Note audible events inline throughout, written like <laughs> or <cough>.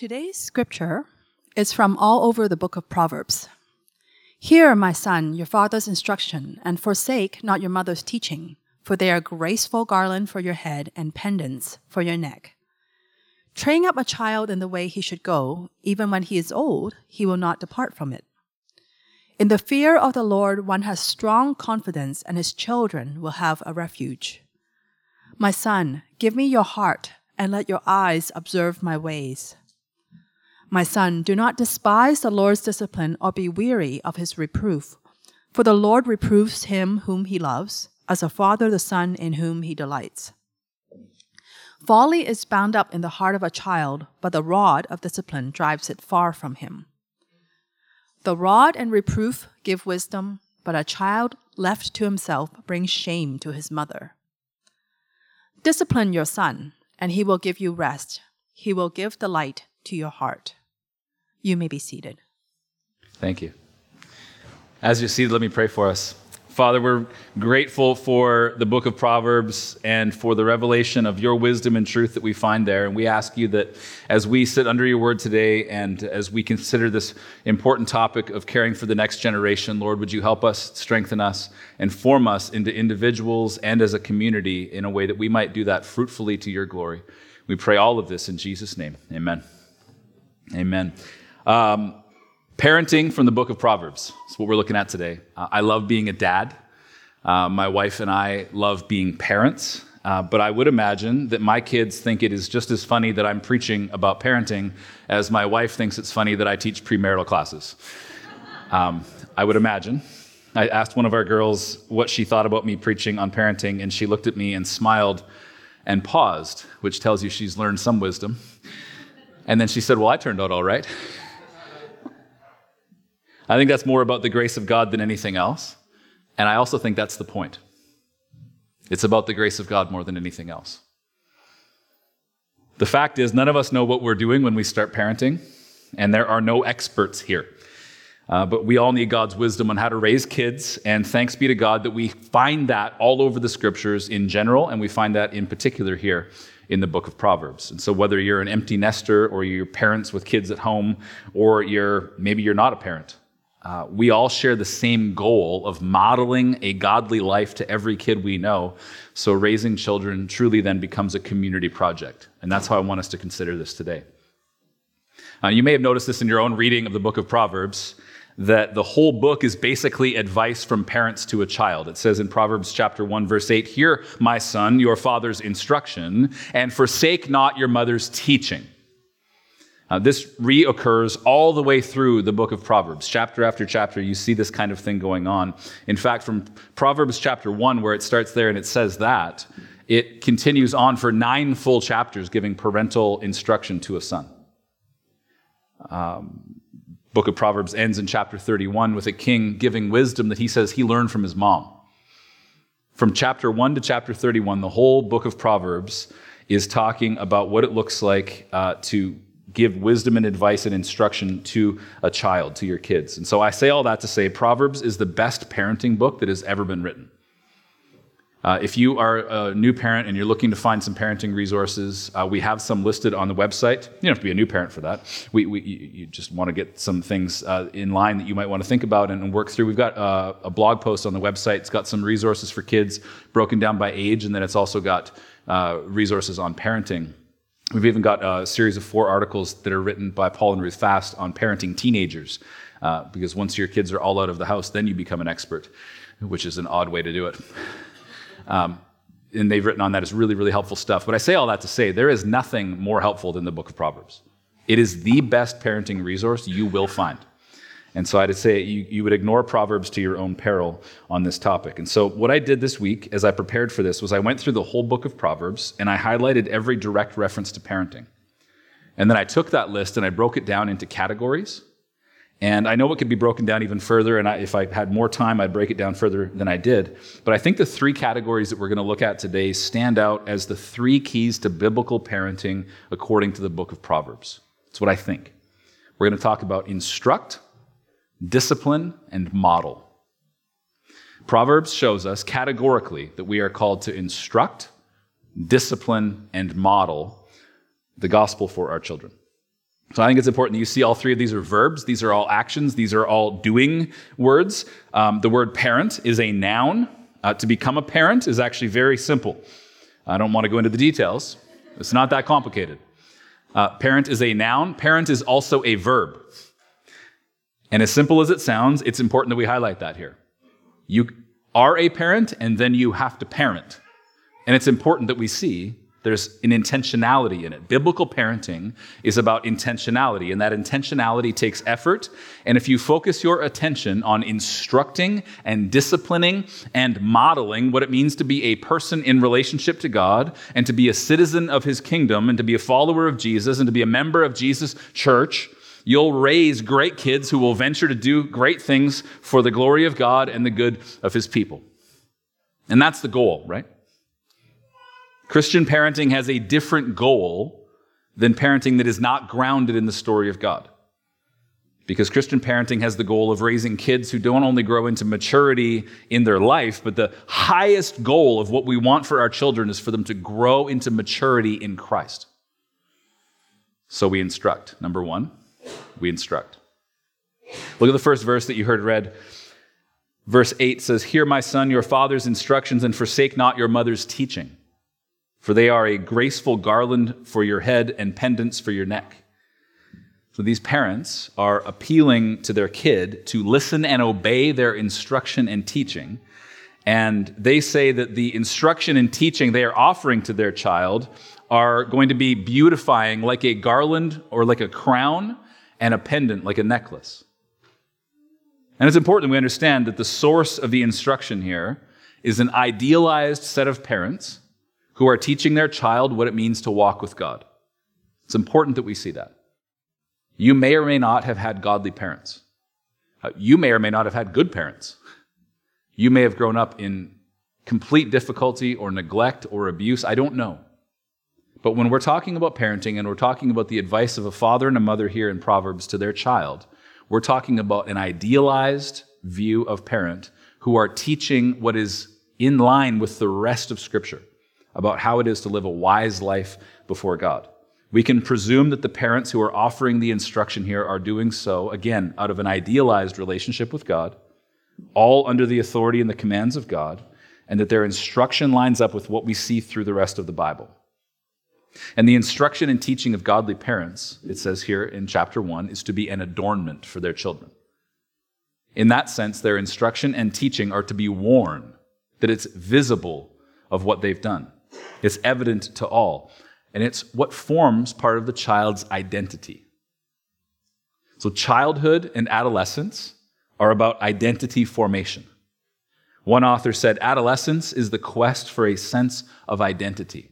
Today's scripture is from all over the book of Proverbs. Hear, my son, your father's instruction, and forsake not your mother's teaching, for they are graceful garland for your head and pendants for your neck. Train up a child in the way he should go, even when he is old, he will not depart from it. In the fear of the Lord, one has strong confidence, and his children will have a refuge. My son, give me your heart, and let your eyes observe my ways. My son, do not despise the Lord's discipline or be weary of his reproof. For the Lord reproves him whom he loves, as a father the son in whom he delights. Folly is bound up in the heart of a child, but the rod of discipline drives it far from him. The rod and reproof give wisdom, but a child left to himself brings shame to his mother. Discipline your son, and he will give you rest. He will give delight to your heart. You may be seated. Thank you. As you're seated, let me pray for us. Father, we're grateful for the book of Proverbs and for the revelation of your wisdom and truth that we find there. And we ask you that as we sit under your word today and as we consider this important topic of caring for the next generation, Lord, would you help us, strengthen us, and form us into individuals and as a community in a way that we might do that fruitfully to your glory. We pray all of this in Jesus' name. Amen. Amen. Um, parenting from the book of Proverbs is what we're looking at today. Uh, I love being a dad. Uh, my wife and I love being parents. Uh, but I would imagine that my kids think it is just as funny that I'm preaching about parenting as my wife thinks it's funny that I teach premarital classes. Um, I would imagine. I asked one of our girls what she thought about me preaching on parenting, and she looked at me and smiled and paused, which tells you she's learned some wisdom. And then she said, Well, I turned out all right. I think that's more about the grace of God than anything else. And I also think that's the point. It's about the grace of God more than anything else. The fact is, none of us know what we're doing when we start parenting, and there are no experts here. Uh, but we all need God's wisdom on how to raise kids, and thanks be to God that we find that all over the scriptures in general, and we find that in particular here in the book of Proverbs. And so, whether you're an empty nester, or you're parents with kids at home, or you're maybe you're not a parent, uh, we all share the same goal of modeling a godly life to every kid we know. So, raising children truly then becomes a community project. And that's how I want us to consider this today. Uh, you may have noticed this in your own reading of the book of Proverbs that the whole book is basically advice from parents to a child. It says in Proverbs chapter 1 verse 8, "Hear, my son, your father's instruction, and forsake not your mother's teaching." Uh, this reoccurs all the way through the book of Proverbs. Chapter after chapter, you see this kind of thing going on. In fact, from Proverbs chapter 1, where it starts there and it says that, it continues on for nine full chapters giving parental instruction to a son. Um, book of Proverbs ends in chapter 31 with a king giving wisdom that he says he learned from his mom. From chapter 1 to chapter 31, the whole book of Proverbs is talking about what it looks like uh, to give wisdom and advice and instruction to a child, to your kids. And so I say all that to say Proverbs is the best parenting book that has ever been written. Uh, if you are a new parent and you're looking to find some parenting resources, uh, we have some listed on the website. You don't have to be a new parent for that. We, we you just want to get some things uh, in line that you might want to think about and, and work through. We've got uh, a blog post on the website. It's got some resources for kids broken down by age, and then it's also got uh, resources on parenting. We've even got a series of four articles that are written by Paul and Ruth Fast on parenting teenagers, uh, because once your kids are all out of the house, then you become an expert, which is an odd way to do it. Um, and they've written on that. It's really, really helpful stuff. But I say all that to say there is nothing more helpful than the book of Proverbs. It is the best parenting resource you will find. And so I'd say you, you would ignore Proverbs to your own peril on this topic. And so what I did this week as I prepared for this was I went through the whole book of Proverbs and I highlighted every direct reference to parenting. And then I took that list and I broke it down into categories. And I know it could be broken down even further, and I, if I had more time, I'd break it down further than I did. But I think the three categories that we're going to look at today stand out as the three keys to biblical parenting according to the book of Proverbs. That's what I think. We're going to talk about instruct, discipline, and model. Proverbs shows us categorically that we are called to instruct, discipline, and model the gospel for our children. So I think it's important that you see all three of these are verbs. These are all actions. These are all doing words. Um, the word parent is a noun. Uh, to become a parent is actually very simple. I don't want to go into the details. It's not that complicated. Uh, parent is a noun. Parent is also a verb. And as simple as it sounds, it's important that we highlight that here. You are a parent, and then you have to parent. And it's important that we see there's an intentionality in it. Biblical parenting is about intentionality, and that intentionality takes effort. And if you focus your attention on instructing and disciplining and modeling what it means to be a person in relationship to God and to be a citizen of his kingdom and to be a follower of Jesus and to be a member of Jesus' church, you'll raise great kids who will venture to do great things for the glory of God and the good of his people. And that's the goal, right? Christian parenting has a different goal than parenting that is not grounded in the story of God. Because Christian parenting has the goal of raising kids who don't only grow into maturity in their life, but the highest goal of what we want for our children is for them to grow into maturity in Christ. So we instruct. Number one, we instruct. Look at the first verse that you heard read. Verse 8 says, Hear, my son, your father's instructions, and forsake not your mother's teaching for they are a graceful garland for your head and pendants for your neck. So these parents are appealing to their kid to listen and obey their instruction and teaching. And they say that the instruction and teaching they are offering to their child are going to be beautifying like a garland or like a crown and a pendant like a necklace. And it's important we understand that the source of the instruction here is an idealized set of parents who are teaching their child what it means to walk with God. It's important that we see that. You may or may not have had godly parents. Uh, you may or may not have had good parents. You may have grown up in complete difficulty or neglect or abuse. I don't know. But when we're talking about parenting and we're talking about the advice of a father and a mother here in Proverbs to their child, we're talking about an idealized view of parent who are teaching what is in line with the rest of Scripture about how it is to live a wise life before God. We can presume that the parents who are offering the instruction here are doing so, again, out of an idealized relationship with God, all under the authority and the commands of God, and that their instruction lines up with what we see through the rest of the Bible. And the instruction and teaching of godly parents, it says here in chapter 1, is to be an adornment for their children. In that sense, their instruction and teaching are to be worn, that it's visible of what they've done. It's evident to all. And it's what forms part of the child's identity. So, childhood and adolescence are about identity formation. One author said, Adolescence is the quest for a sense of identity.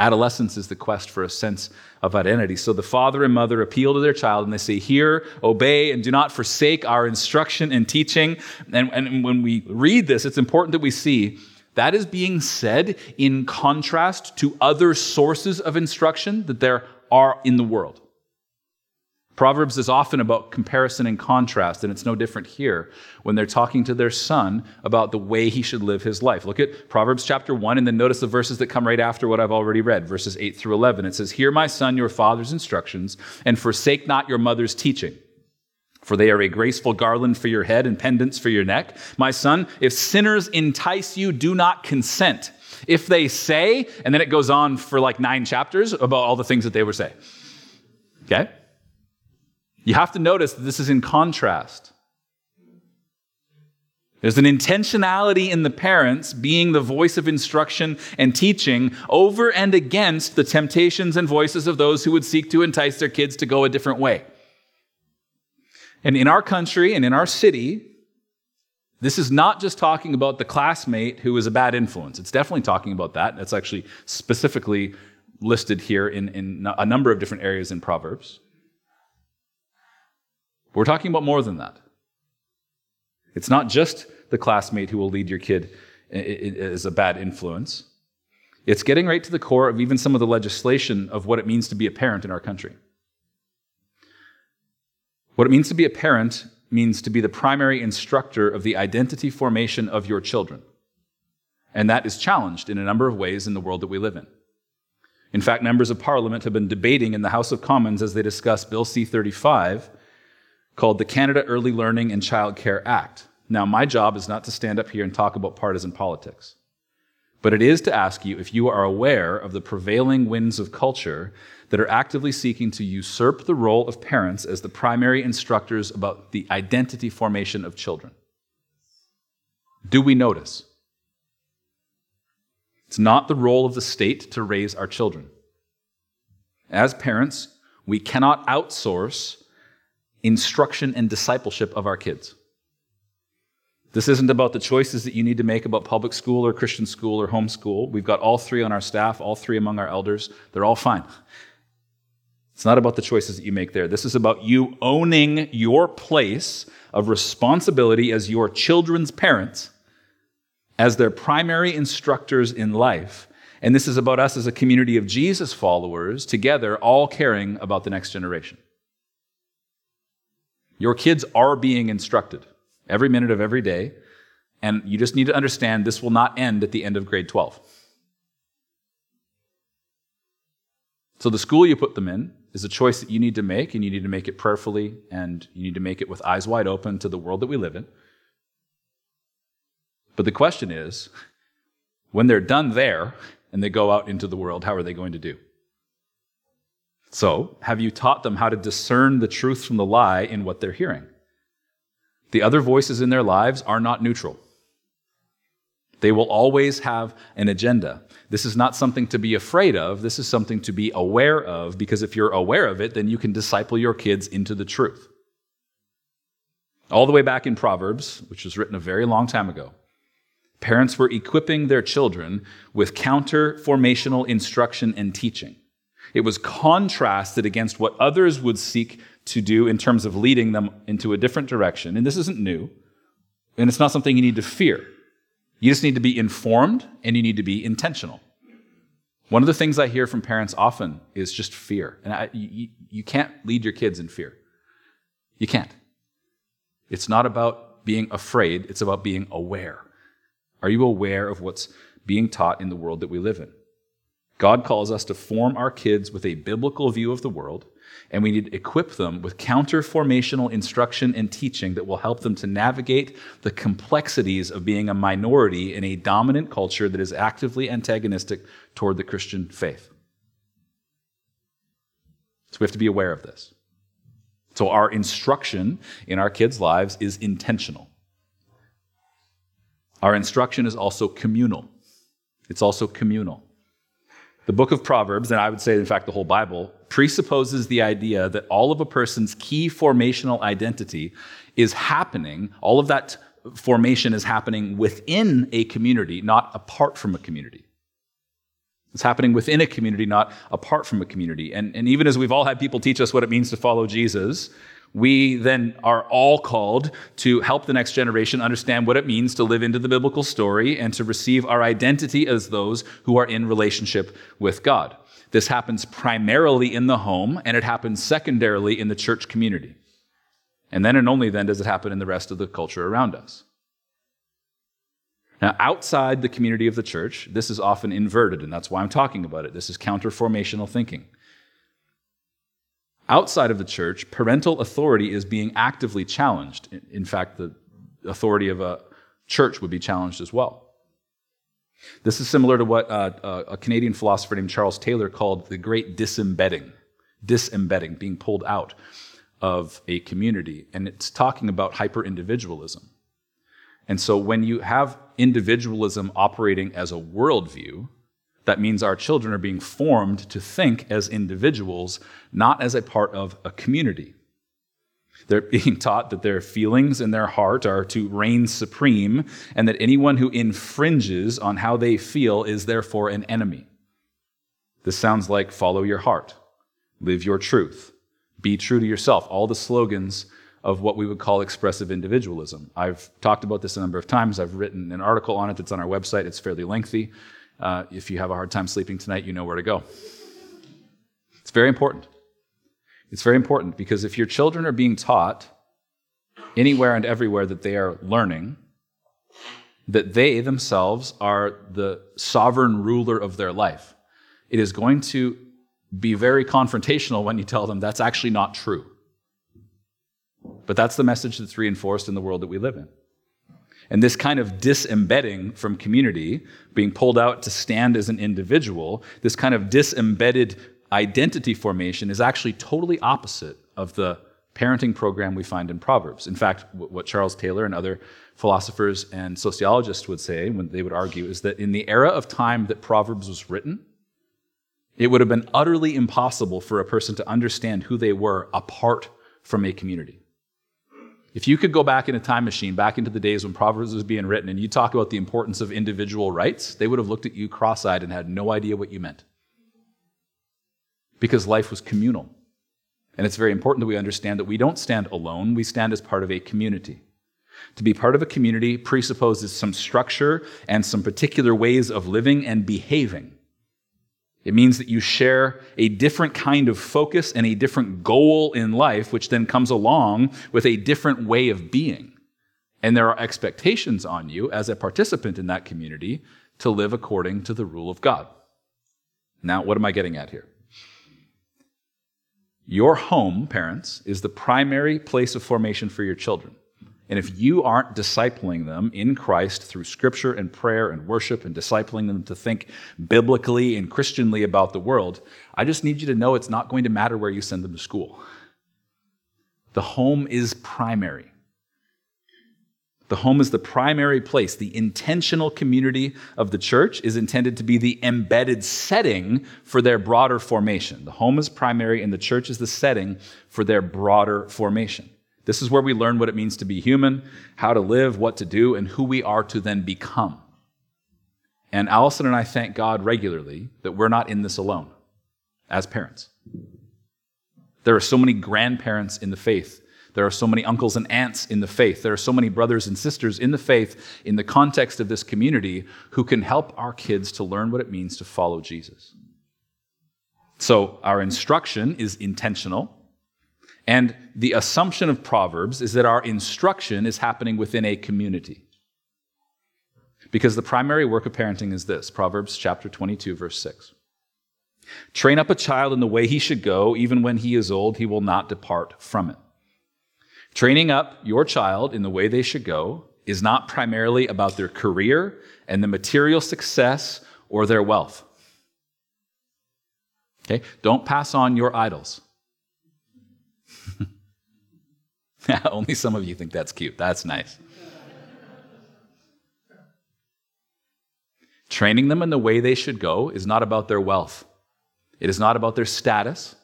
Adolescence is the quest for a sense of identity. So the father and mother appeal to their child and they say, Hear, obey, and do not forsake our instruction and teaching. And, and when we read this, it's important that we see that is being said in contrast to other sources of instruction that there are in the world. Proverbs is often about comparison and contrast, and it's no different here when they're talking to their son about the way he should live his life. Look at Proverbs chapter 1, and then notice the verses that come right after what I've already read, verses 8 through 11. It says, Hear, my son, your father's instructions, and forsake not your mother's teaching for they are a graceful garland for your head and pendants for your neck. My son, if sinners entice you, do not consent. If they say, and then it goes on for like nine chapters about all the things that they were saying. Okay? You have to notice that this is in contrast. There's an intentionality in the parents being the voice of instruction and teaching over and against the temptations and voices of those who would seek to entice their kids to go a different way. And in our country and in our city, this is not just talking about the classmate who is a bad influence. It's definitely talking about that. That's actually specifically listed here in, in a number of different areas in Proverbs. We're talking about more than that. It's not just the classmate who will lead your kid as a bad influence. It's getting right to the core of even some of the legislation of what it means to be a parent in our country. What it means to be a parent means to be the primary instructor of the identity formation of your children. And that is challenged in a number of ways in the world that we live in. In fact, members of parliament have been debating in the House of Commons as they discuss Bill C 35, called the Canada Early Learning and Childcare Act. Now, my job is not to stand up here and talk about partisan politics, but it is to ask you if you are aware of the prevailing winds of culture that are actively seeking to usurp the role of parents as the primary instructors about the identity formation of children. Do we notice? It's not the role of the state to raise our children. As parents, we cannot outsource instruction and discipleship of our kids. This isn't about the choices that you need to make about public school or Christian school or homeschool. We've got all three on our staff, all three among our elders. They're all fine. It's not about the choices that you make there. This is about you owning your place of responsibility as your children's parents as their primary instructors in life. And this is about us as a community of Jesus followers together, all caring about the next generation. Your kids are being instructed every minute of every day, and you just need to understand this will not end at the end of grade 12. So, the school you put them in is a choice that you need to make, and you need to make it prayerfully, and you need to make it with eyes wide open to the world that we live in. But the question is when they're done there and they go out into the world, how are they going to do? So, have you taught them how to discern the truth from the lie in what they're hearing? The other voices in their lives are not neutral. They will always have an agenda. This is not something to be afraid of. This is something to be aware of because if you're aware of it, then you can disciple your kids into the truth. All the way back in Proverbs, which was written a very long time ago, Parents were equipping their children with counter formational instruction and teaching. It was contrasted against what others would seek to do in terms of leading them into a different direction. And this isn't new, and it's not something you need to fear. You just need to be informed and you need to be intentional. One of the things I hear from parents often is just fear. And I, you, you can't lead your kids in fear. You can't. It's not about being afraid, it's about being aware. Are you aware of what's being taught in the world that we live in? God calls us to form our kids with a biblical view of the world, and we need to equip them with counter formational instruction and teaching that will help them to navigate the complexities of being a minority in a dominant culture that is actively antagonistic toward the Christian faith. So we have to be aware of this. So our instruction in our kids' lives is intentional. Our instruction is also communal. It's also communal. The book of Proverbs, and I would say, in fact, the whole Bible, presupposes the idea that all of a person's key formational identity is happening, all of that formation is happening within a community, not apart from a community. It's happening within a community, not apart from a community. And, and even as we've all had people teach us what it means to follow Jesus, we then are all called to help the next generation understand what it means to live into the biblical story and to receive our identity as those who are in relationship with God. This happens primarily in the home, and it happens secondarily in the church community. And then and only then does it happen in the rest of the culture around us. Now, outside the community of the church, this is often inverted, and that's why I'm talking about it. This is counterformational thinking. Outside of the church, parental authority is being actively challenged. In fact, the authority of a church would be challenged as well. This is similar to what uh, uh, a Canadian philosopher named Charles Taylor called the great disembedding, disembedding, being pulled out of a community. And it's talking about hyper individualism. And so when you have individualism operating as a worldview, that means our children are being formed to think as individuals, not as a part of a community. They're <laughs> being taught that their feelings and their heart are to reign supreme, and that anyone who infringes on how they feel is therefore an enemy. This sounds like follow your heart, live your truth, be true to yourself, all the slogans of what we would call expressive individualism. I've talked about this a number of times. I've written an article on it that's on our website. It's fairly lengthy. Uh, if you have a hard time sleeping tonight, you know where to go. It's very important. It's very important because if your children are being taught anywhere and everywhere that they are learning, that they themselves are the sovereign ruler of their life. it is going to be very confrontational when you tell them that's actually not true. But that's the message that's reinforced in the world that we live in. And this kind of disembedding from community, being pulled out to stand as an individual, this kind of disembedded identity formation is actually totally opposite of the parenting program we find in Proverbs. In fact, what Charles Taylor and other philosophers and sociologists would say, when they would argue, is that in the era of time that Proverbs was written, it would have been utterly impossible for a person to understand who they were apart from a community. If you could go back in a time machine, back into the days when Proverbs was being written, and you talk about the importance of individual rights, they would have looked at you cross eyed and had no idea what you meant. Because life was communal. And it's very important that we understand that we don't stand alone, we stand as part of a community. To be part of a community presupposes some structure and some particular ways of living and behaving. It means that you share a different kind of focus and a different goal in life, which then comes along with a different way of being. And there are expectations on you as a participant in that community to live according to the rule of God. Now, what am I getting at here? Your home, parents, is the primary place of formation for your children. And if you aren't discipling them in Christ through scripture and prayer and worship and discipling them to think biblically and Christianly about the world, I just need you to know it's not going to matter where you send them to school. The home is primary. The home is the primary place. The intentional community of the church is intended to be the embedded setting for their broader formation. The home is primary, and the church is the setting for their broader formation. This is where we learn what it means to be human, how to live, what to do, and who we are to then become. And Allison and I thank God regularly that we're not in this alone as parents. There are so many grandparents in the faith. There are so many uncles and aunts in the faith. There are so many brothers and sisters in the faith in the context of this community who can help our kids to learn what it means to follow Jesus. So, our instruction is intentional. And the assumption of Proverbs is that our instruction is happening within a community. Because the primary work of parenting is this Proverbs chapter 22, verse 6. Train up a child in the way he should go, even when he is old, he will not depart from it. Training up your child in the way they should go is not primarily about their career and the material success or their wealth. Okay? Don't pass on your idols. <laughs> Only some of you think that's cute. That's nice. Training them in the way they should go is not about their wealth, it is not about their status.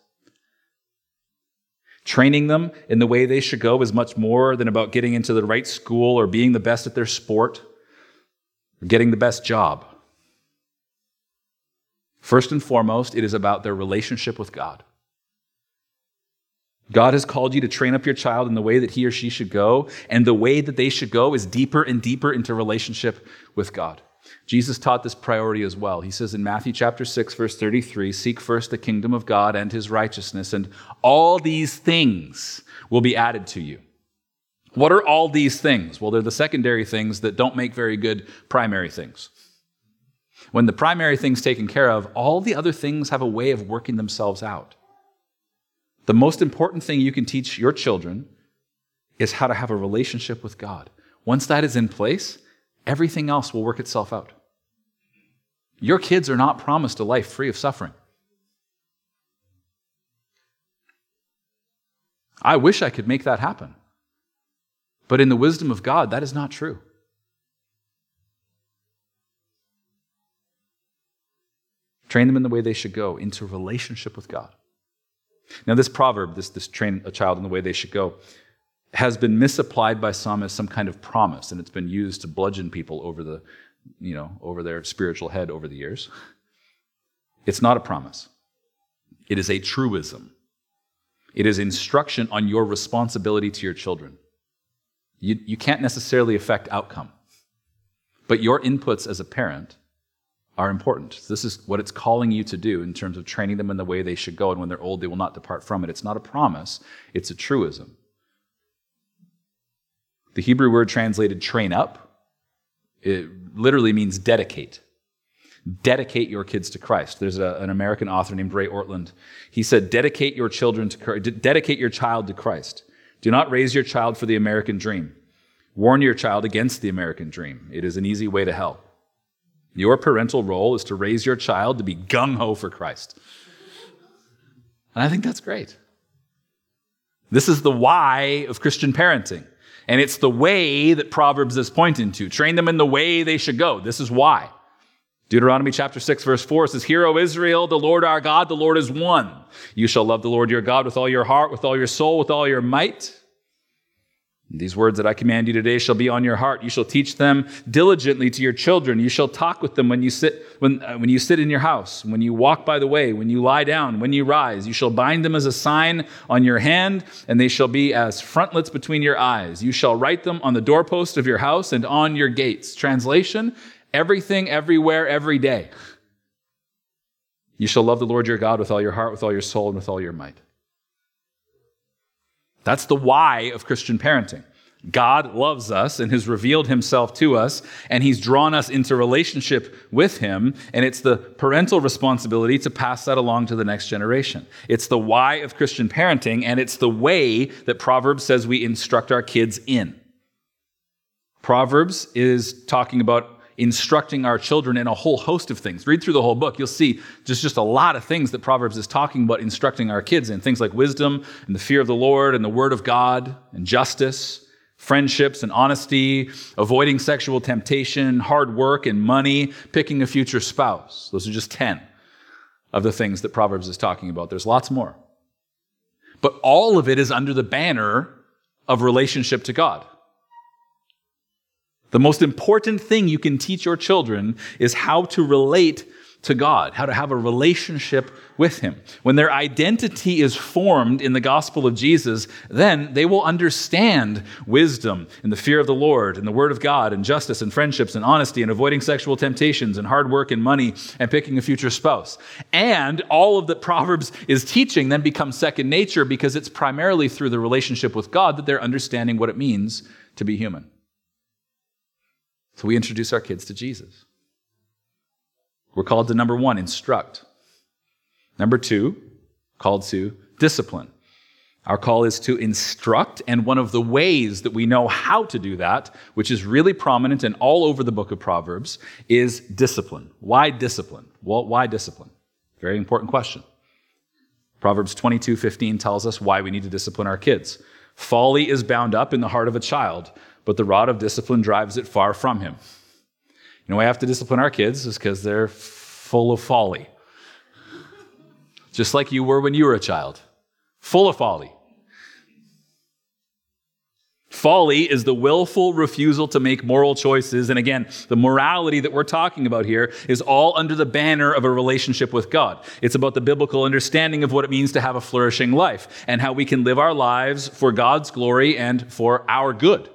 Training them in the way they should go is much more than about getting into the right school or being the best at their sport or getting the best job. First and foremost, it is about their relationship with God. God has called you to train up your child in the way that he or she should go, and the way that they should go is deeper and deeper into relationship with God. Jesus taught this priority as well. He says in Matthew chapter 6 verse 33, seek first the kingdom of God and his righteousness and all these things will be added to you. What are all these things? Well, they're the secondary things that don't make very good primary things. When the primary thing's taken care of, all the other things have a way of working themselves out. The most important thing you can teach your children is how to have a relationship with God. Once that is in place, everything else will work itself out. Your kids are not promised a life free of suffering. I wish I could make that happen. But in the wisdom of God, that is not true. Train them in the way they should go, into relationship with God. Now, this proverb, this, this train a child in the way they should go, has been misapplied by some as some kind of promise, and it's been used to bludgeon people over the, you know, over their spiritual head over the years. It's not a promise. It is a truism. It is instruction on your responsibility to your children. You, you can't necessarily affect outcome, but your inputs as a parent are important. This is what it's calling you to do in terms of training them in the way they should go, and when they're old, they will not depart from it. It's not a promise, it's a truism. The Hebrew word translated train up, it literally means dedicate. dedicate your kids to Christ. There's a, an American author named Ray Ortlund. He said, dedicate your children to dedicate your child to Christ. Do not raise your child for the American dream. Warn your child against the American dream. It is an easy way to hell. Your parental role is to raise your child to be gung ho for Christ. And I think that's great. This is the why of Christian parenting. And it's the way that Proverbs is pointing to. Train them in the way they should go. This is why. Deuteronomy chapter 6 verse 4 says, Hear, O Israel, the Lord our God, the Lord is one. You shall love the Lord your God with all your heart, with all your soul, with all your might. These words that I command you today shall be on your heart. You shall teach them diligently to your children. You shall talk with them when you sit when, uh, when you sit in your house, when you walk by the way, when you lie down, when you rise. You shall bind them as a sign on your hand, and they shall be as frontlets between your eyes. You shall write them on the doorpost of your house and on your gates. Translation: Everything, everywhere, every day. You shall love the Lord your God with all your heart, with all your soul, and with all your might. That's the why of Christian parenting. God loves us and has revealed himself to us, and he's drawn us into relationship with him, and it's the parental responsibility to pass that along to the next generation. It's the why of Christian parenting, and it's the way that Proverbs says we instruct our kids in. Proverbs is talking about instructing our children in a whole host of things. Read through the whole book, you'll see just, just a lot of things that Proverbs is talking about instructing our kids in. Things like wisdom and the fear of the Lord and the word of God and justice, friendships and honesty, avoiding sexual temptation, hard work and money, picking a future spouse. Those are just 10 of the things that Proverbs is talking about. There's lots more. But all of it is under the banner of relationship to God. The most important thing you can teach your children is how to relate to God, how to have a relationship with Him. When their identity is formed in the gospel of Jesus, then they will understand wisdom and the fear of the Lord and the word of God and justice and friendships and honesty and avoiding sexual temptations and hard work and money and picking a future spouse. And all of that Proverbs is teaching then becomes second nature because it's primarily through the relationship with God that they're understanding what it means to be human. So we introduce our kids to Jesus. We're called to number one, instruct. Number two, called to discipline. Our call is to instruct, and one of the ways that we know how to do that, which is really prominent and all over the book of Proverbs, is discipline. Why discipline? Well, why discipline? Very important question. Proverbs 22 15 tells us why we need to discipline our kids. Folly is bound up in the heart of a child, but the rod of discipline drives it far from him. You know, we have to discipline our kids is because they're full of folly. Just like you were when you were a child, full of folly. Folly is the willful refusal to make moral choices. And again, the morality that we're talking about here is all under the banner of a relationship with God. It's about the biblical understanding of what it means to have a flourishing life and how we can live our lives for God's glory and for our good.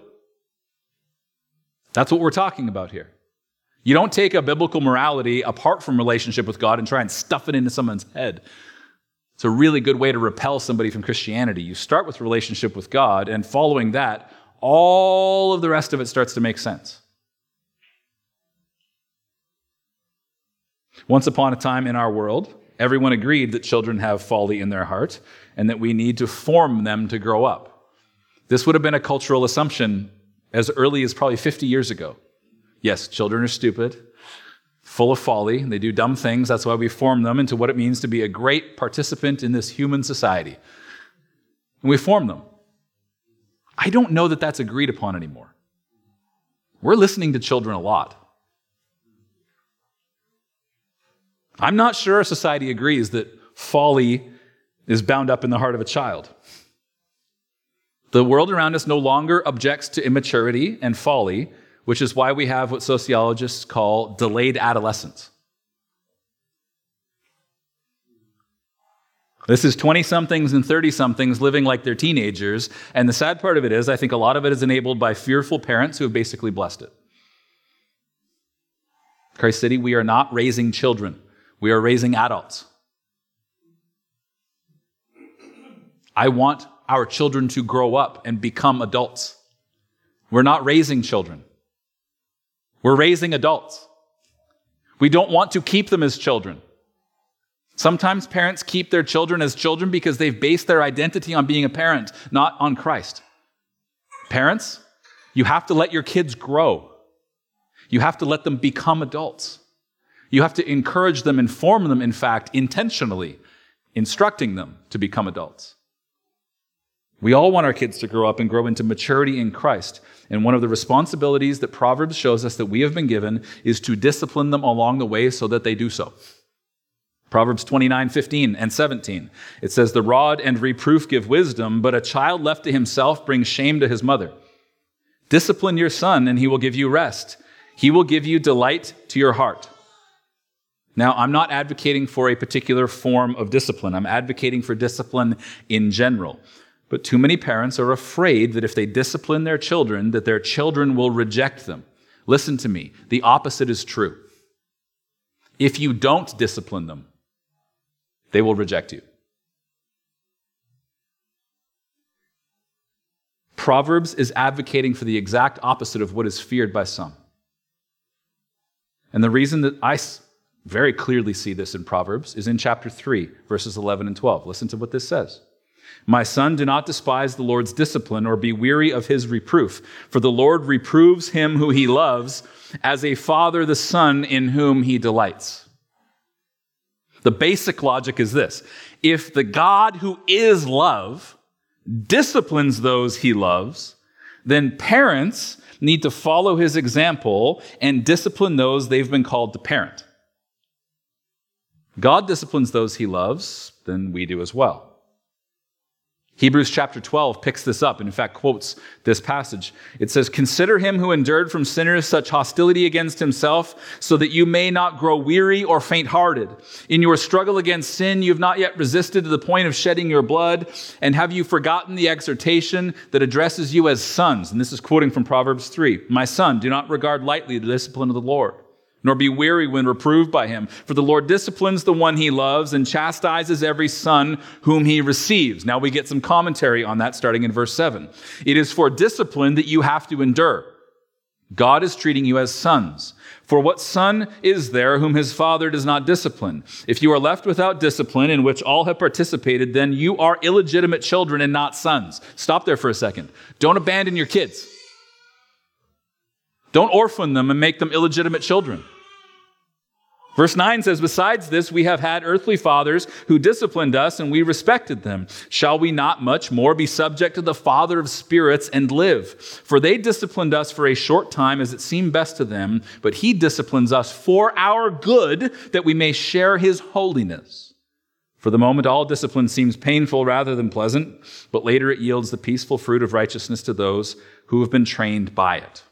That's what we're talking about here. You don't take a biblical morality apart from relationship with God and try and stuff it into someone's head. It's a really good way to repel somebody from Christianity. You start with relationship with God, and following that, all of the rest of it starts to make sense. Once upon a time in our world, everyone agreed that children have folly in their heart and that we need to form them to grow up. This would have been a cultural assumption as early as probably 50 years ago. Yes, children are stupid, full of folly. They do dumb things. That's why we form them into what it means to be a great participant in this human society. And we form them. I don't know that that's agreed upon anymore. We're listening to children a lot. I'm not sure society agrees that folly is bound up in the heart of a child. The world around us no longer objects to immaturity and folly, which is why we have what sociologists call delayed adolescence. This is 20 somethings and 30 somethings living like they're teenagers. And the sad part of it is, I think a lot of it is enabled by fearful parents who have basically blessed it. Christ City, we are not raising children, we are raising adults. I want our children to grow up and become adults. We're not raising children. We're raising adults. We don't want to keep them as children. Sometimes parents keep their children as children because they've based their identity on being a parent, not on Christ. Parents, you have to let your kids grow. You have to let them become adults. You have to encourage them, inform them, in fact, intentionally, instructing them to become adults. We all want our kids to grow up and grow into maturity in Christ. And one of the responsibilities that Proverbs shows us that we have been given is to discipline them along the way so that they do so. Proverbs 29, 15 and 17. It says, The rod and reproof give wisdom, but a child left to himself brings shame to his mother. Discipline your son, and he will give you rest. He will give you delight to your heart. Now, I'm not advocating for a particular form of discipline. I'm advocating for discipline in general. But too many parents are afraid that if they discipline their children, that their children will reject them. Listen to me. The opposite is true. If you don't discipline them, they will reject you. Proverbs is advocating for the exact opposite of what is feared by some. And the reason that I very clearly see this in Proverbs is in chapter 3, verses 11 and 12. Listen to what this says. My son, do not despise the Lord's discipline or be weary of his reproof, for the Lord reproves him who he loves, as a father the son in whom he delights. The basic logic is this if the God who is love disciplines those he loves, then parents need to follow his example and discipline those they've been called to parent. God disciplines those he loves, then we do as well. Hebrews chapter 12 picks this up and, in fact, quotes this passage. It says, Consider him who endured from sinners such hostility against himself, so that you may not grow weary or faint hearted. In your struggle against sin, you have not yet resisted to the point of shedding your blood. And have you forgotten the exhortation that addresses you as sons? And this is quoting from Proverbs 3 My son, do not regard lightly the discipline of the Lord nor be weary when reproved by him. For the Lord disciplines the one he loves and chastises every son whom he receives. Now we get some commentary on that starting in verse 7. It is for discipline that you have to endure. God is treating you as sons. For what son is there whom his father does not discipline? If you are left without discipline in which all have participated, then you are illegitimate children and not sons. Stop there for a second. Don't abandon your kids. Don't orphan them and make them illegitimate children. Verse 9 says, Besides this, we have had earthly fathers who disciplined us, and we respected them. Shall we not much more be subject to the Father of spirits and live? For they disciplined us for a short time as it seemed best to them, but he disciplines us for our good, that we may share his holiness. For the moment, all discipline seems painful rather than pleasant, but later it yields the peaceful fruit of righteousness to those who have been trained by it.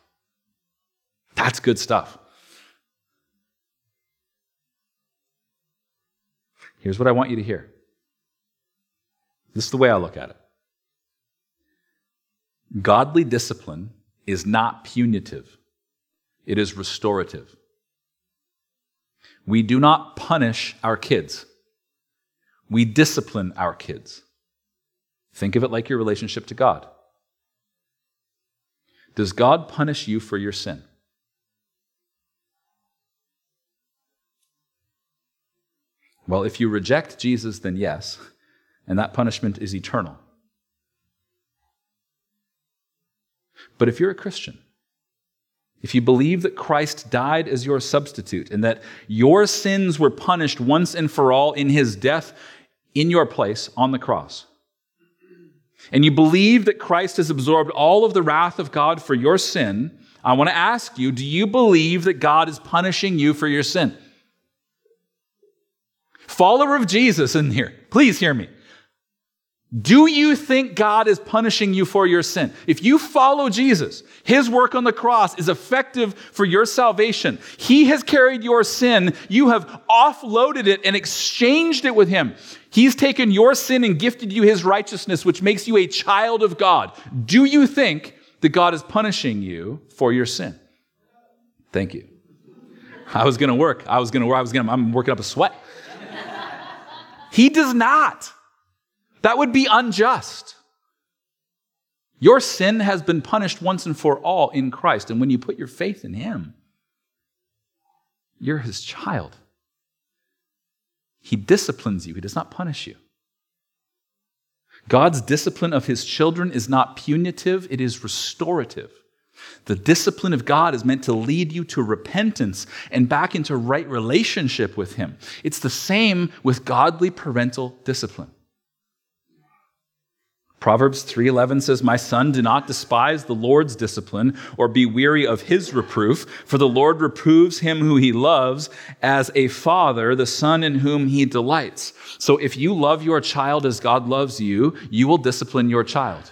That's good stuff. Here's what I want you to hear. This is the way I look at it. Godly discipline is not punitive, it is restorative. We do not punish our kids, we discipline our kids. Think of it like your relationship to God. Does God punish you for your sin? Well, if you reject Jesus, then yes, and that punishment is eternal. But if you're a Christian, if you believe that Christ died as your substitute and that your sins were punished once and for all in his death in your place on the cross, and you believe that Christ has absorbed all of the wrath of God for your sin, I want to ask you do you believe that God is punishing you for your sin? Follower of Jesus in here, please hear me. Do you think God is punishing you for your sin? If you follow Jesus, his work on the cross is effective for your salvation. He has carried your sin. You have offloaded it and exchanged it with him. He's taken your sin and gifted you his righteousness, which makes you a child of God. Do you think that God is punishing you for your sin? Thank you. I was going to work. I was going to work. I was going to, I'm working up a sweat. He does not. That would be unjust. Your sin has been punished once and for all in Christ. And when you put your faith in Him, You're his child. He disciplines you, he does not punish you. God's discipline of his children is not punitive, it is restorative. The discipline of God is meant to lead you to repentance and back into right relationship with him. It's the same with godly parental discipline. Proverbs 3:11 says, "My son, do not despise the Lord's discipline or be weary of his reproof, for the Lord reproves him who he loves as a father the son in whom he delights." So if you love your child as God loves you, you will discipline your child.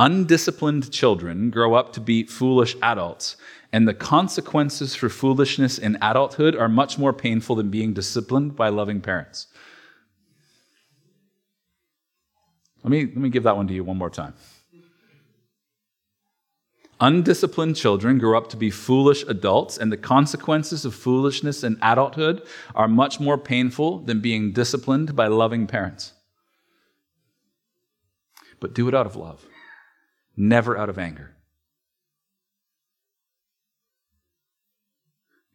Undisciplined children grow up to be foolish adults, and the consequences for foolishness in adulthood are much more painful than being disciplined by loving parents. Let me, let me give that one to you one more time. Undisciplined children grow up to be foolish adults, and the consequences of foolishness in adulthood are much more painful than being disciplined by loving parents. But do it out of love, never out of anger.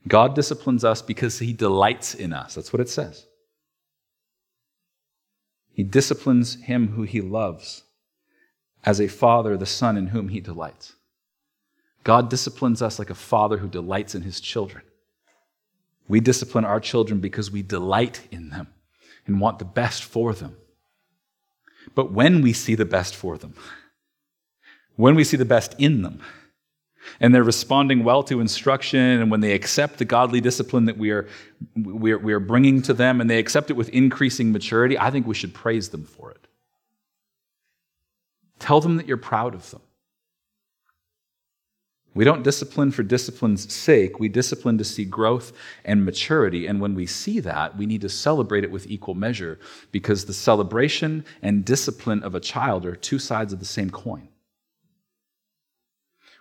God disciplines us because he delights in us. That's what it says. He disciplines him who he loves as a father, the son in whom he delights. God disciplines us like a father who delights in his children. We discipline our children because we delight in them and want the best for them. But when we see the best for them, when we see the best in them, and they're responding well to instruction, and when they accept the godly discipline that we are, we are, we are bringing to them, and they accept it with increasing maturity, I think we should praise them for it. Tell them that you're proud of them. We don't discipline for discipline's sake. We discipline to see growth and maturity. And when we see that, we need to celebrate it with equal measure because the celebration and discipline of a child are two sides of the same coin.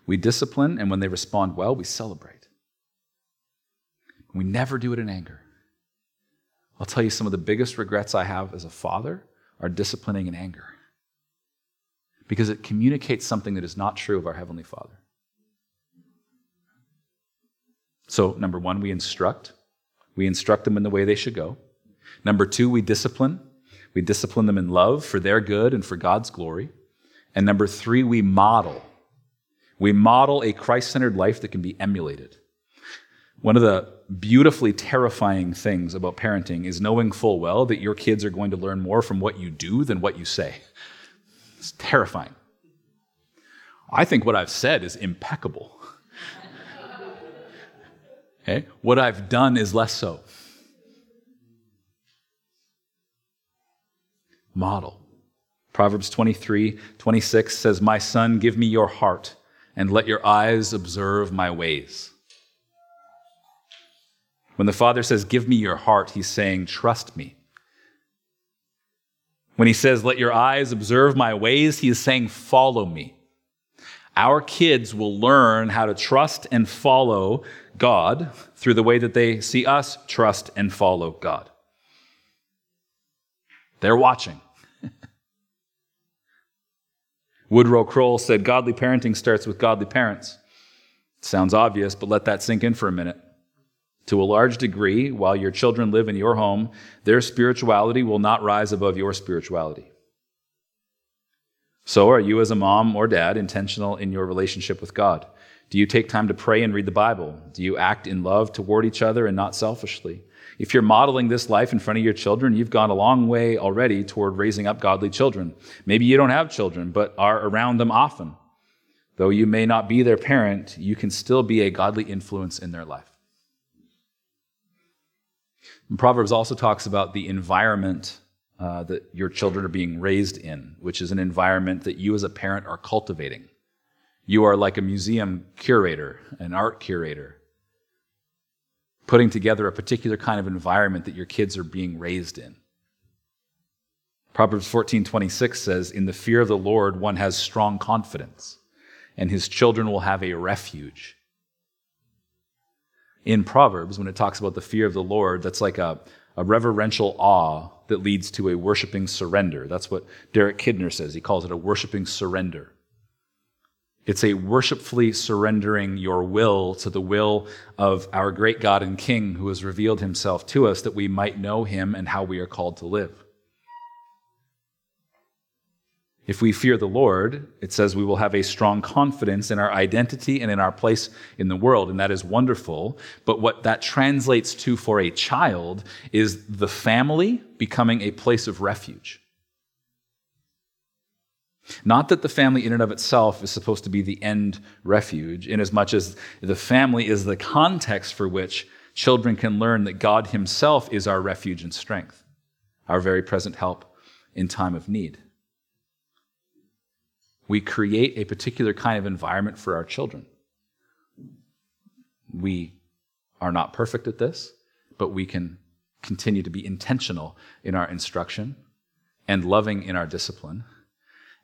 We discipline, and when they respond well, we celebrate. We never do it in anger. I'll tell you some of the biggest regrets I have as a father are disciplining in anger because it communicates something that is not true of our Heavenly Father. So, number one, we instruct. We instruct them in the way they should go. Number two, we discipline. We discipline them in love for their good and for God's glory. And number three, we model. We model a Christ centered life that can be emulated. One of the beautifully terrifying things about parenting is knowing full well that your kids are going to learn more from what you do than what you say. It's terrifying. I think what I've said is impeccable. <laughs> okay? What I've done is less so. Model. Proverbs 23 26 says, My son, give me your heart and let your eyes observe my ways. When the Father says, Give me your heart, he's saying, Trust me. When he says, Let your eyes observe my ways, he is saying, Follow me. Our kids will learn how to trust and follow God through the way that they see us trust and follow God. They're watching. Woodrow Kroll said, Godly parenting starts with godly parents. Sounds obvious, but let that sink in for a minute. To a large degree, while your children live in your home, their spirituality will not rise above your spirituality. So, are you as a mom or dad intentional in your relationship with God? Do you take time to pray and read the Bible? Do you act in love toward each other and not selfishly? If you're modeling this life in front of your children, you've gone a long way already toward raising up godly children. Maybe you don't have children, but are around them often. Though you may not be their parent, you can still be a godly influence in their life. And Proverbs also talks about the environment uh, that your children are being raised in, which is an environment that you as a parent are cultivating. You are like a museum curator, an art curator putting together a particular kind of environment that your kids are being raised in. Proverbs 14:26 says, "In the fear of the Lord one has strong confidence, and his children will have a refuge." In Proverbs, when it talks about the fear of the Lord, that's like a, a reverential awe that leads to a worshiping surrender. That's what Derek Kidner says. He calls it a worshiping surrender. It's a worshipfully surrendering your will to the will of our great God and King who has revealed himself to us that we might know him and how we are called to live. If we fear the Lord, it says we will have a strong confidence in our identity and in our place in the world, and that is wonderful. But what that translates to for a child is the family becoming a place of refuge. Not that the family in and of itself is supposed to be the end refuge, inasmuch as the family is the context for which children can learn that God Himself is our refuge and strength, our very present help in time of need. We create a particular kind of environment for our children. We are not perfect at this, but we can continue to be intentional in our instruction and loving in our discipline,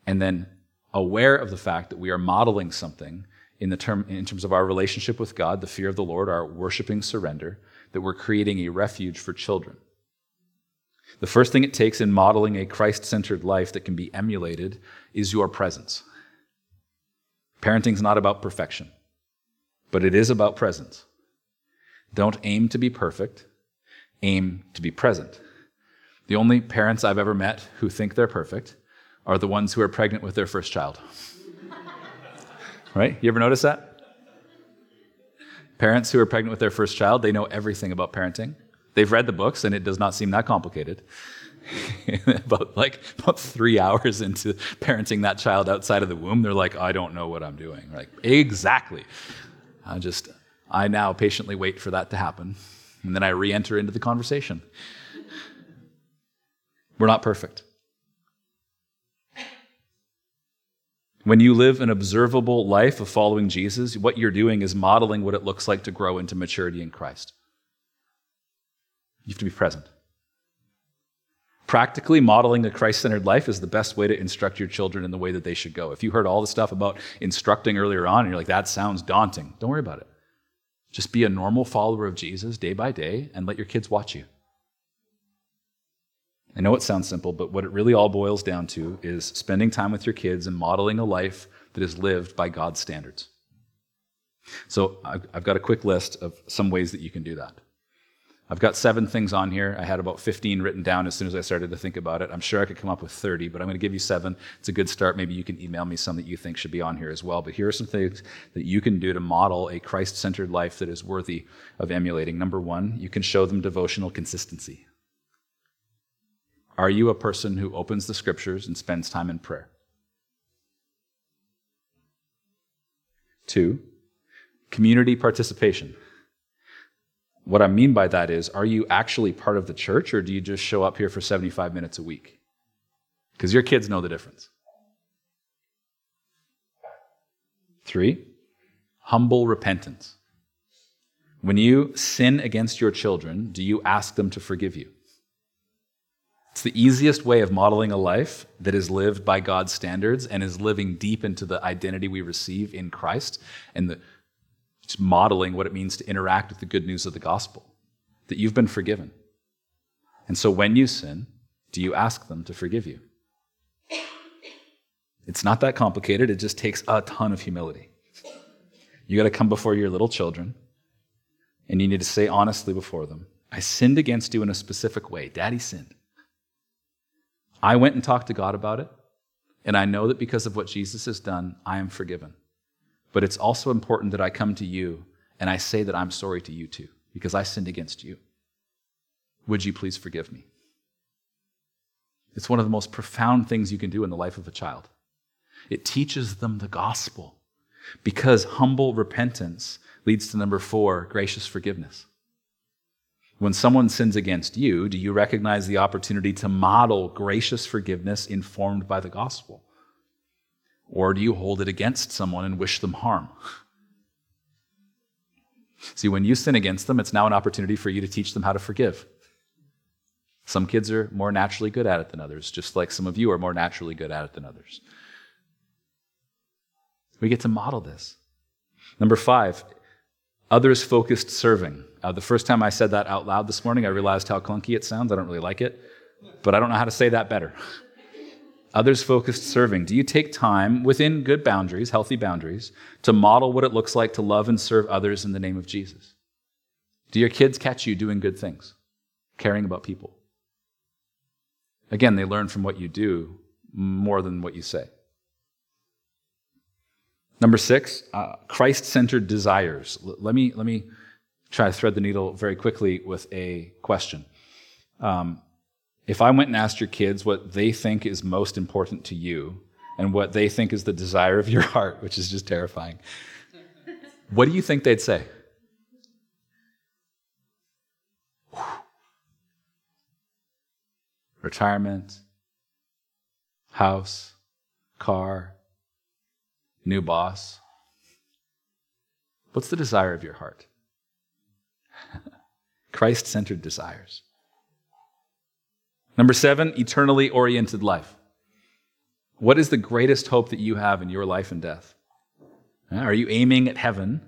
and then aware of the fact that we are modeling something in, the term, in terms of our relationship with God, the fear of the Lord, our worshiping surrender, that we're creating a refuge for children. The first thing it takes in modeling a Christ centered life that can be emulated is your presence. Parenting is not about perfection, but it is about presence. Don't aim to be perfect, aim to be present. The only parents I've ever met who think they're perfect are the ones who are pregnant with their first child. right? You ever notice that? Parents who are pregnant with their first child, they know everything about parenting. They've read the books, and it does not seem that complicated. <laughs> about like about three hours into parenting that child outside of the womb, they're like, I don't know what I'm doing. Like, exactly. I just, I now patiently wait for that to happen. And then I re enter into the conversation. We're not perfect. When you live an observable life of following Jesus, what you're doing is modeling what it looks like to grow into maturity in Christ. You have to be present. Practically modeling a Christ centered life is the best way to instruct your children in the way that they should go. If you heard all the stuff about instructing earlier on and you're like, that sounds daunting, don't worry about it. Just be a normal follower of Jesus day by day and let your kids watch you. I know it sounds simple, but what it really all boils down to is spending time with your kids and modeling a life that is lived by God's standards. So I've got a quick list of some ways that you can do that. I've got seven things on here. I had about 15 written down as soon as I started to think about it. I'm sure I could come up with 30, but I'm going to give you seven. It's a good start. Maybe you can email me some that you think should be on here as well. But here are some things that you can do to model a Christ centered life that is worthy of emulating. Number one, you can show them devotional consistency. Are you a person who opens the scriptures and spends time in prayer? Two, community participation. What I mean by that is, are you actually part of the church or do you just show up here for 75 minutes a week? Because your kids know the difference. Three, humble repentance. When you sin against your children, do you ask them to forgive you? It's the easiest way of modeling a life that is lived by God's standards and is living deep into the identity we receive in Christ and the modeling what it means to interact with the good news of the gospel, that you've been forgiven. And so when you sin, do you ask them to forgive you? It's not that complicated, it just takes a ton of humility. You got to come before your little children, and you need to say honestly before them, I sinned against you in a specific way. Daddy sinned. I went and talked to God about it, and I know that because of what Jesus has done, I am forgiven. But it's also important that I come to you and I say that I'm sorry to you too, because I sinned against you. Would you please forgive me? It's one of the most profound things you can do in the life of a child. It teaches them the gospel because humble repentance leads to number four gracious forgiveness. When someone sins against you, do you recognize the opportunity to model gracious forgiveness informed by the gospel? Or do you hold it against someone and wish them harm? See, when you sin against them, it's now an opportunity for you to teach them how to forgive. Some kids are more naturally good at it than others, just like some of you are more naturally good at it than others. We get to model this. Number five, others focused serving. Uh, the first time I said that out loud this morning, I realized how clunky it sounds. I don't really like it, but I don't know how to say that better. <laughs> Others focused serving. Do you take time within good boundaries, healthy boundaries, to model what it looks like to love and serve others in the name of Jesus? Do your kids catch you doing good things, caring about people? Again, they learn from what you do more than what you say. Number six, uh, Christ centered desires. L- let, me, let me try to thread the needle very quickly with a question. Um, if I went and asked your kids what they think is most important to you and what they think is the desire of your <laughs> heart, which is just terrifying, what do you think they'd say? Retirement, house, car, new boss. What's the desire of your heart? <laughs> Christ centered desires. Number seven, eternally oriented life. What is the greatest hope that you have in your life and death? Are you aiming at heaven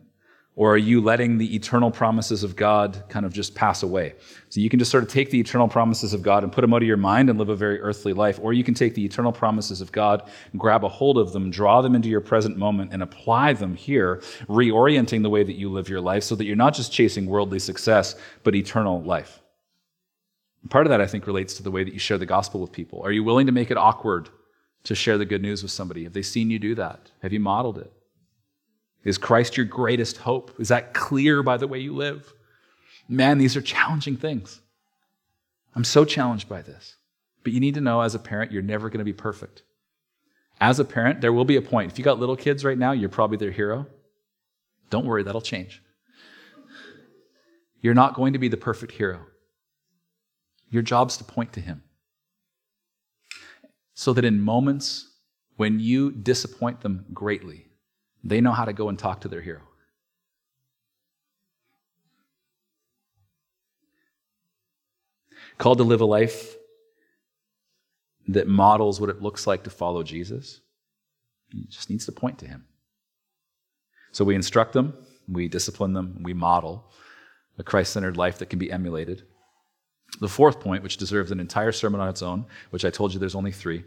or are you letting the eternal promises of God kind of just pass away? So you can just sort of take the eternal promises of God and put them out of your mind and live a very earthly life, or you can take the eternal promises of God and grab a hold of them, draw them into your present moment, and apply them here, reorienting the way that you live your life so that you're not just chasing worldly success, but eternal life. Part of that, I think, relates to the way that you share the gospel with people. Are you willing to make it awkward to share the good news with somebody? Have they seen you do that? Have you modeled it? Is Christ your greatest hope? Is that clear by the way you live? Man, these are challenging things. I'm so challenged by this. But you need to know as a parent, you're never going to be perfect. As a parent, there will be a point. If you got little kids right now, you're probably their hero. Don't worry, that'll change. You're not going to be the perfect hero. Your job's to point to Him. So that in moments when you disappoint them greatly, they know how to go and talk to their hero. Called to live a life that models what it looks like to follow Jesus. He just needs to point to him. So we instruct them, we discipline them, we model a Christ centered life that can be emulated. The fourth point, which deserves an entire sermon on its own, which I told you there's only three,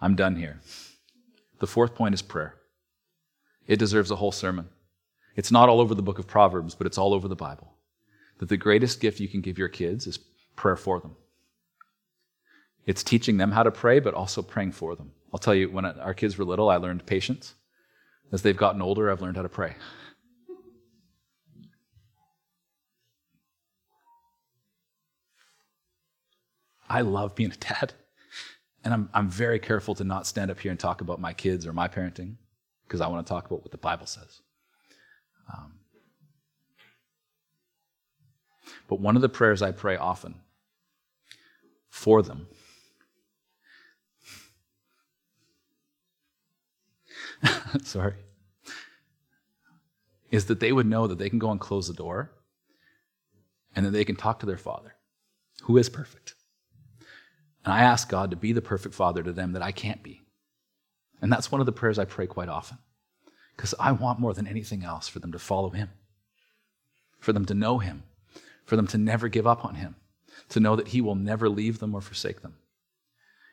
I'm done here. The fourth point is prayer. It deserves a whole sermon. It's not all over the book of Proverbs, but it's all over the Bible. That the greatest gift you can give your kids is prayer for them. It's teaching them how to pray, but also praying for them. I'll tell you, when our kids were little, I learned patience. As they've gotten older, I've learned how to pray. I love being a dad. And I'm, I'm very careful to not stand up here and talk about my kids or my parenting because I want to talk about what the Bible says. Um, but one of the prayers I pray often for them <laughs> sorry, is that they would know that they can go and close the door and that they can talk to their father, who is perfect. And I ask God to be the perfect father to them that I can't be. And that's one of the prayers I pray quite often. Because I want more than anything else for them to follow Him, for them to know Him, for them to never give up on Him, to know that He will never leave them or forsake them.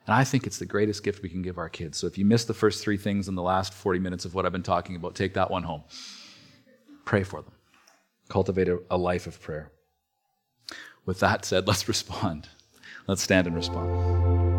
And I think it's the greatest gift we can give our kids. So if you missed the first three things in the last 40 minutes of what I've been talking about, take that one home. Pray for them. Cultivate a, a life of prayer. With that said, <laughs> let's respond. Let's stand and respond.